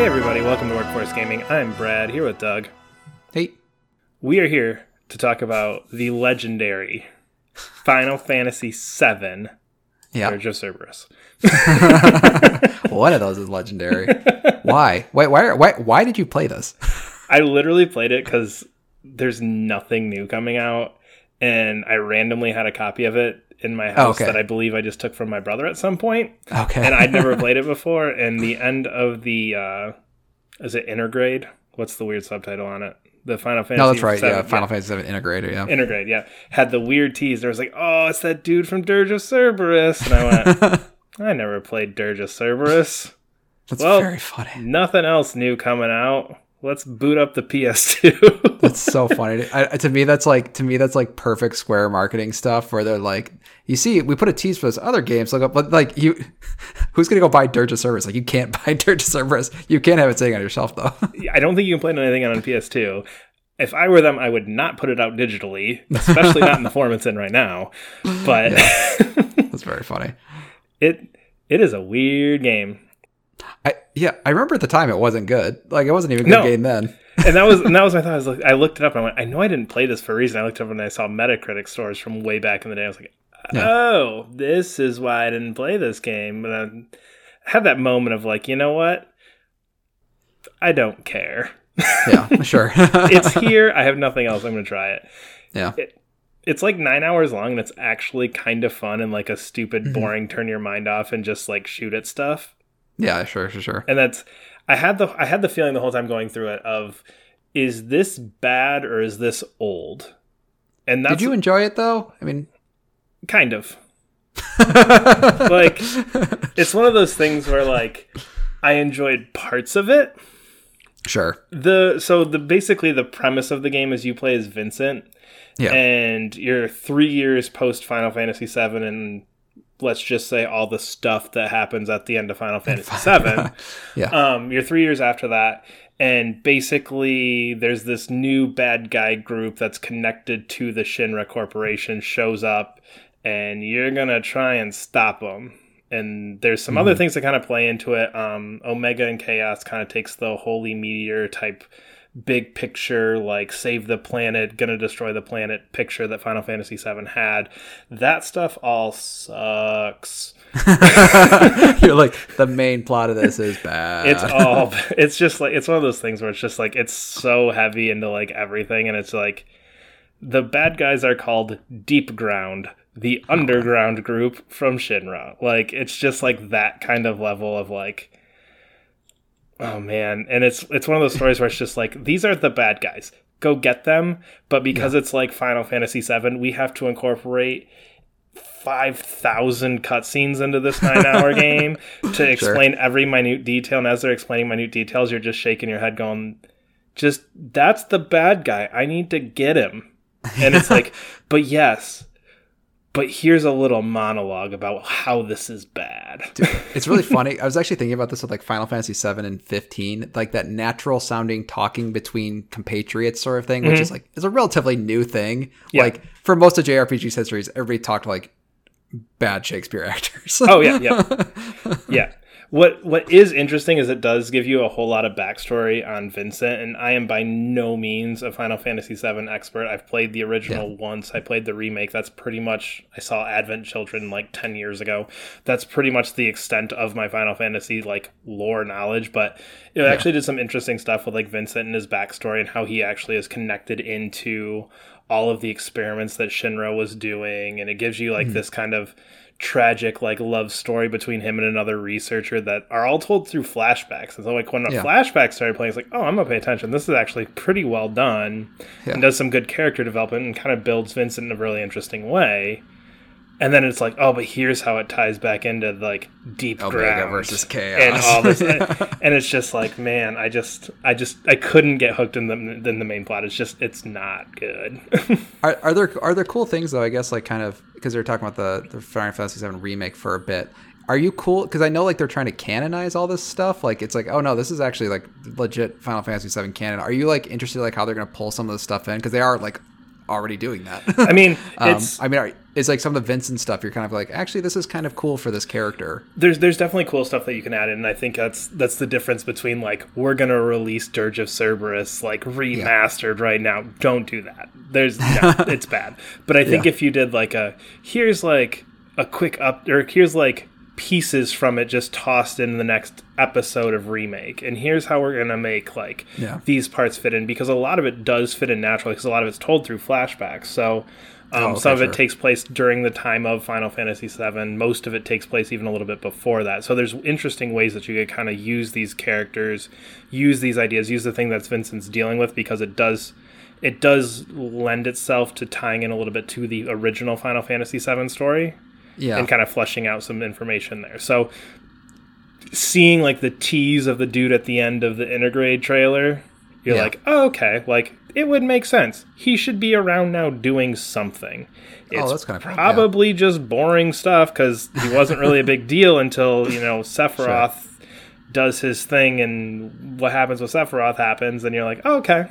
Hey everybody, welcome to Workforce Gaming. I'm Brad here with Doug. Hey, We are here to talk about the legendary Final Fantasy VII yeah, Dirge of Cerberus. one of those is legendary. why? Wait, why? Why? Why did you play this? I literally played it because there's nothing new coming out, and I randomly had a copy of it in my house okay. that I believe I just took from my brother at some point, Okay, and I'd never played it before. And the end of the uh, is it Intergrade? What's the weird subtitle on it? The Final Fantasy. no, that's right. VII Yeah, Final Fantasy VII Integrator. Yeah, Intergrade, yeah, had the weird tease. There was like, oh, it's that dude from Dirge of Cerberus, and I went, I never played Dirge of Cerberus. that's well- very funny. Nothing else new coming out. Let's boot up the PS2. That's so funny. I, to me, that's like to me that's like perfect Square marketing stuff where they're like, you see, we put a tease for this other game, so but like you, who's gonna go buy Dirge of Cerberus? Like you can't buy Dirge of Cerberus. You can't have it sitting on your shelf though. I don't think you can play anything on PS2. If I were them, I would not put it out digitally, especially not in the form it's in right now. But that's very funny. it it is a weird game. I yeah, I remember at the time it wasn't good. Like it wasn't even a good No. game then. and that was and that was my thought. I was like, I looked it up and I went, I know I didn't play this for a reason. I looked up and I saw Metacritic scores from way back in the day. I was like, Yeah. oh, this is why I didn't play this game. And I had that moment of like, you know what? I don't care. Yeah, sure. It's here. I have nothing else. I'm going to try it. yeah. It's like nine hours long and it's actually kind of fun and like a stupid, Mm-hmm. boring turn your mind off and just like shoot at stuff. Yeah, sure, sure, sure. and that's i had the i had the feeling the whole time going through it of is this bad or is this old and that's Did you enjoy it though? I mean, kind of like it's one of those things where like i enjoyed parts of it sure. the so the basically the premise of the game is you play as vincent Yeah. and you're three years post final fantasy VII, and let's just say all the stuff that happens at the end of final fantasy VII. yeah. Um, you're three years after that, and basically, there's this new bad guy group that's connected to the Shinra Corporation shows up, and you're gonna try and stop them. And there's some other things that kind of play into it. Um, Omega and Chaos kind of takes the holy meteor type big picture, like save the planet, gonna destroy the planet picture that Final Fantasy VII had. That stuff all sucks. You're like the main plot of this is bad. it's all it's just like it's one of those things where it's just like it's so heavy into like everything and it's like the bad guys are called deep ground the oh, underground group from shinra like it's just like that kind of level of like oh man and it's it's one of those stories where it's just like these are the bad guys go get them but because it's like final fantasy 7 we have to incorporate 5,000 cutscenes into this nine hour game to explain every minute detail. And as they're explaining minute details, you're just shaking your head going, just that's the bad guy. I need to get him. And it's like, but yes, but here's a little monologue about how this is bad. it's really funny. I was actually thinking about this with like Final Fantasy 7 and 15, like that natural sounding talking between compatriots sort of thing, which is like is a relatively new thing. Mm-hmm. Yeah. Like for most of JRPG's histories, everybody talked like bad Shakespeare actors. Oh yeah, yeah, yeah. What what is interesting is it does give you a whole lot of backstory on Vincent, and I am by no means a Final Fantasy VII expert. I've played the original once. I played the remake. That's pretty much. I saw Advent Children like ten years ago. That's pretty much the extent of my Final Fantasy like lore knowledge. But it actually did some interesting stuff with like Vincent and his backstory and how he actually is connected into all of the experiments that Shinra was doing, and it gives you like hmm. this kind of tragic like love story between him and another researcher that are all told through flashbacks. And so like when a Yeah. flashback started playing, it's like, oh, I'm gonna pay attention. This is actually pretty well done, Yeah. and does some good character development and kind of builds Vincent in a really interesting way. And then it's like, oh, but here's how it ties back into like deep Omega ground versus Chaos. and all this, and it's just like, man, I just, I just, I couldn't get hooked in the in the main plot. It's just, it's not good. Are, are there are there cool things though? I guess like kind of because they're talking about the the Final Fantasy VII remake for a bit. Are you cool? Because I know like they're trying to canonize all this stuff. Like it's like oh no, this is actually like legit Final Fantasy VII canon. Are you like interested like how they're gonna pull some of this stuff in? Because they are like already doing that. I mean, um, it's I mean, are, is like some of the Vincent stuff. You're kind of like, actually, this is kind of cool for this character. There's there's definitely cool stuff that you can add in, and I think that's that's the difference between like we're gonna release Dirge of Cerberus like remastered yeah. right now. Don't do that. There's no, it's bad. But I think yeah. if you did like a here's like a quick up or here's like pieces from it just tossed in the next episode of remake and here's how we're gonna make like yeah. these parts fit in because a lot of it does fit in naturally because a lot of it's told through flashbacks so um, oh, some of it takes place during the time of Final Fantasy VII. Most of it takes place even a little bit before that. So there's interesting ways that you could kind of use these characters, use these ideas, use the thing that Vincent's dealing with because it does it does lend itself to tying in a little bit to the original Final Fantasy VII story, yeah, and kind of fleshing out some information there. So seeing like the tease of the dude at the end of the Intergrade trailer, you're yeah. like, oh, okay, like it would make sense. He should be around now doing something. Oh, it's oh, that's kind of probably yeah. just boring stuff because he wasn't really a big deal until you know Sephiroth sure. does his thing, and what happens with Sephiroth happens, and you're like, oh, okay,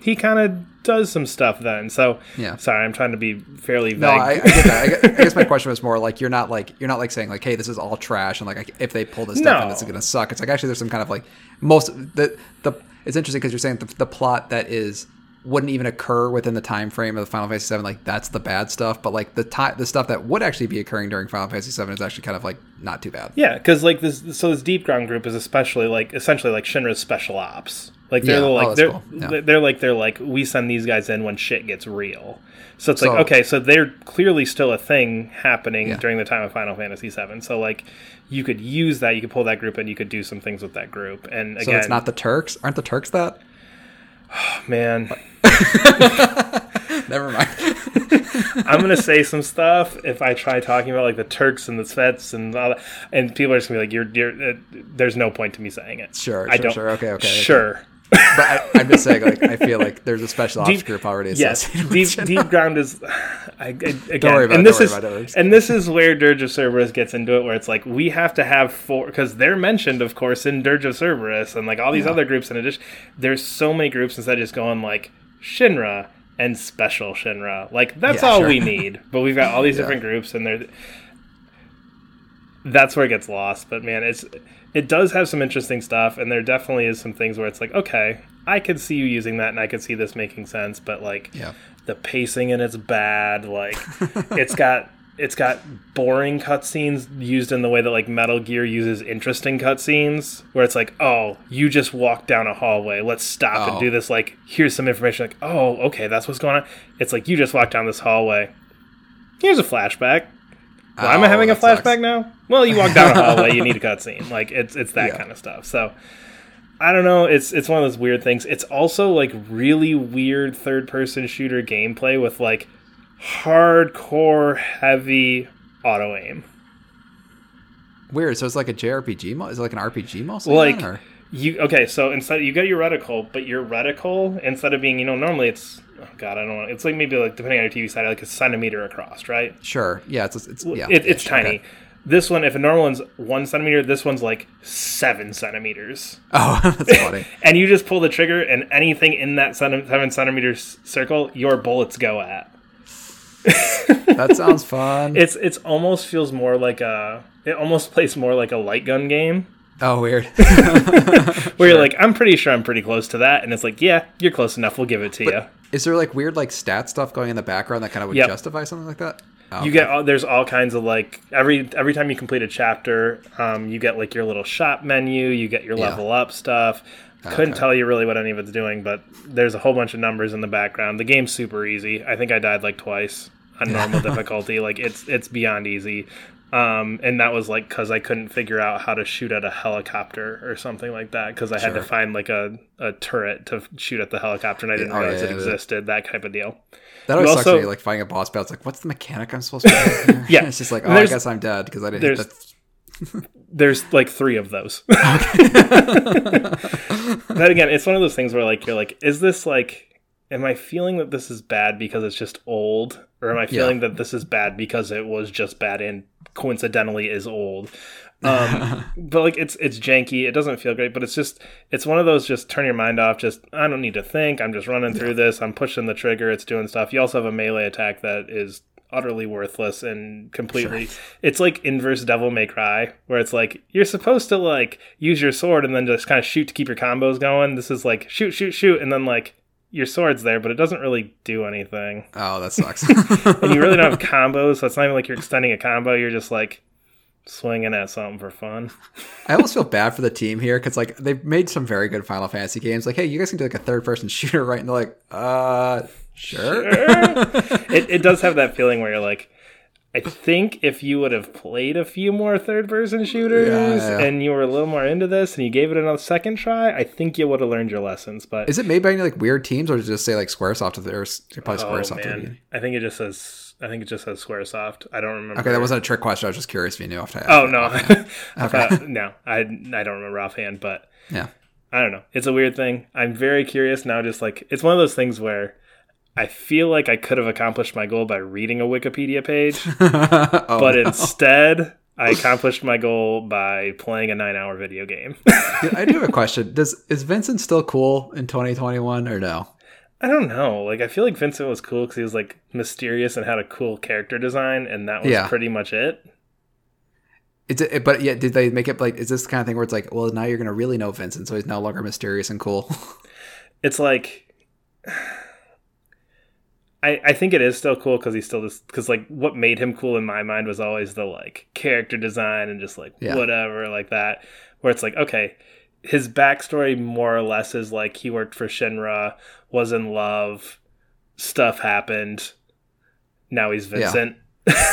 he kind of does some stuff then. So yeah, sorry, I'm trying to be fairly vague. No, I, I get that. I, I, guess my question was more like you're not like you're not like saying like, hey, this is all trash, and like if they pull this stuff no. in, it's gonna suck. It's like actually there's some kind of like most the the it's interesting because you're saying the, the, plot that is wouldn't even occur within the time frame of the Final Fantasy VII. Like that's the bad stuff, but like the time the stuff that would actually be occurring during Final Fantasy VII is actually kind of like not too bad. Yeah, because like this, so this Deep Ground group is especially like essentially like Shinra's special ops. Like they're yeah. like oh, they're cool. yeah. they're like they're like we send these guys in when shit gets real. So it's so, like okay, so they're clearly still a thing happening yeah. during the time of Final Fantasy VII. So like you could use that, you could pull that group, and you could do some things with that group. And again, so it's not the Turks. Aren't the Turks that? Oh, man. Never mind. I'm gonna say some stuff if I try talking about like the Turks and the Svets and all that, and people are just gonna be like, "You're, you're." Uh, there's no point to me saying it. Sure, I sure, don't. Sure, okay, okay. Sure. Okay but I, am just saying, like, I feel like there's a special ops deep, group already. Yes, deep, deep ground is. I, I, again, don't worry about and this is it, and this is where Dirge of Cerberus gets into it, where it's like we have to have four because they're mentioned, of course, in Dirge of Cerberus and like all these yeah. other groups. In addition, there's so many groups instead of just going like Shinra and Special Shinra. Like that's yeah, all sure. we need. But we've got all these yeah. different groups, and they're that's where it gets lost. But man, it's it does have some interesting stuff, and there definitely is some things where it's like, okay, I could see you using that, and I could see this making sense, but like, yeah. the pacing in it's bad. Like, it's got it's got boring cutscenes used in the way that like Metal Gear uses interesting cutscenes, where it's like, oh, you just walk down a hallway. Let's stop oh. and do oh. this. Like, here's some information. Like, oh, okay, that's what's going on. It's like you just walk down this hallway. Here's a flashback. Why am I having a oh, flashback sucks. now? Well, you walk down a hallway, you need a cutscene. Like it's it's that yeah. kind of stuff. So I don't know. It's it's one of those weird things. It's also like really weird third person shooter gameplay with like hardcore heavy auto aim. Weird. So it's like a JRPG mode. Is it like an RPG mode? Like then, you okay? So instead you get your reticle, but your reticle instead of being you know normally it's oh god I don't know it's like maybe like depending on your TV side like a centimeter across, right? Sure. Yeah. It's it's yeah. It, it's tiny. Okay. This one, if a normal one's one centimeter, this one's like seven centimeters. Oh, that's funny. and you just pull the trigger, and anything in that seven centimeter circle, your bullets go at. that sounds fun. It's it's almost feels more like a. It almost plays more like a light gun game. Oh, weird. Where sure. you're like, I'm pretty sure I'm pretty close to that, and it's like, yeah, you're close enough. We'll give it to but you. Is there like weird like stat stuff going in the background that kind of would yep. justify something like that? Oh, you get all, there's all kinds of like every every time you complete a chapter, um, you get like your little shop menu, you get your level yeah. up stuff. Couldn't tell you really what any of it's doing, but there's a whole bunch of numbers in the background. The game's super easy. I think I died like twice on normal difficulty. Like it's it's beyond easy. Um, and that was like because I couldn't figure out how to shoot at a helicopter or something like that because I sure. had to find like a, a turret to shoot at the helicopter and I didn't oh, realize yeah, it existed. That type of deal. That always sucks also, like fighting a boss battle. It's like, what's the mechanic I'm supposed to? yeah, it's just like, oh, I guess I'm dead because I didn't. There's, there's like three of those. that again, it's one of those things where like you're like, is this like, am I feeling that this is bad because it's just old, or am I feeling yeah. that this is bad because it was just bad and coincidentally is old? um but like it's it's janky. It doesn't feel great but it's just it's one of those just turn your mind off just i don't need to think. I'm just running through this. I'm pushing the trigger. It's doing stuff. You also have a melee attack that is utterly worthless and completely sure. it's like inverse devil may cry where it's like you're supposed to like use your sword and then just kind of shoot to keep your combos going. This is like shoot shoot shoot and then like your sword's there but it doesn't really do anything oh that sucks and you really don't have combos so it's not even like you're extending a combo you're just like swinging at something for fun. I almost feel bad for the team here because like they've made some very good Final Fantasy games. Like, hey, you guys can do like a third person shooter, right? And they're like, uh, sure. sure. it it does have that feeling where you're like. I think if you would have played a few more third person shooters yeah, yeah, and you were a little more into this and you gave it another second try, I think you would have learned your lessons. But is it made by any like weird teams or does it just say like Squaresoft or probably oh, Squaresoft? Man. I think it just says I think it just says SquareSoft. I don't remember. Okay, that wasn't a trick question. I was just curious if you knew off Oh no, okay, uh, no, I I don't remember offhand, but yeah, I don't know. It's a weird thing. I'm very curious now. Just like it's one of those things where I feel like I could have accomplished my goal by reading a Wikipedia page, oh, but no. instead I accomplished my goal by playing a nine-hour video game. I do have a question. Does is Vincent still cool in 2021 or no? I don't know. Like, I feel like Vincent was cool because he was like mysterious and had a cool character design, and that was yeah. pretty much it. It's it, but yeah, did they make it like? Is this the kind of thing where it's like, well, now you're gonna really know Vincent, so he's no longer mysterious and cool? it's like, I I think it is still cool because he's still this because like what made him cool in my mind was always the like character design and just like yeah. whatever like that, where it's like okay, his backstory more or less is like he worked for Shinra was in love, stuff happened. Now he's Vincent. Yeah.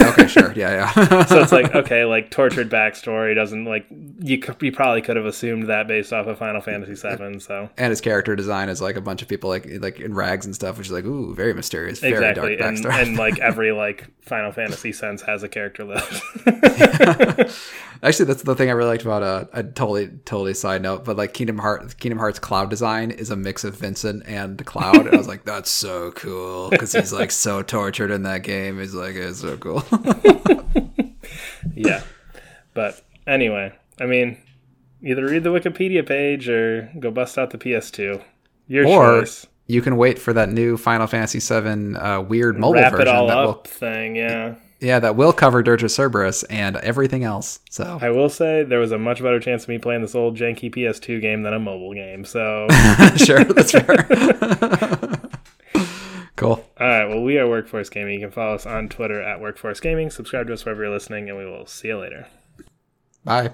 Okay, sure. Yeah, yeah. so it's like okay, like tortured backstory doesn't like you. You probably could have assumed that based off of Final Fantasy VII. So and his character design is like a bunch of people like like in rags and stuff, which is like ooh, very mysterious, very exactly. dark backstory. And, and like every like Final Fantasy sense has a character left. Actually, that's the thing I really liked about uh, a totally totally side note, but like Kingdom Hearts Kingdom Hearts cloud design is a mix of Vincent and Cloud, and I was like, that's so cool because he's like so tortured in that game. He's like, it's so cool. yeah, but anyway, I mean, either read the Wikipedia page or go bust out the PS2. Your or, choice you can wait for that new Final Fantasy VII uh, weird mobile Wrap version. It all that up will, thing, yeah. Yeah, that will cover Dirge of Cerberus and everything else. So I will say there was a much better chance of me playing this old janky PS2 game than a mobile game. So sure, that's fair. cool. All right. Well, we are Workforce Gaming. You can follow us on Twitter at Workforce Gaming. Subscribe to us wherever you're listening, and we will see you later. Bye.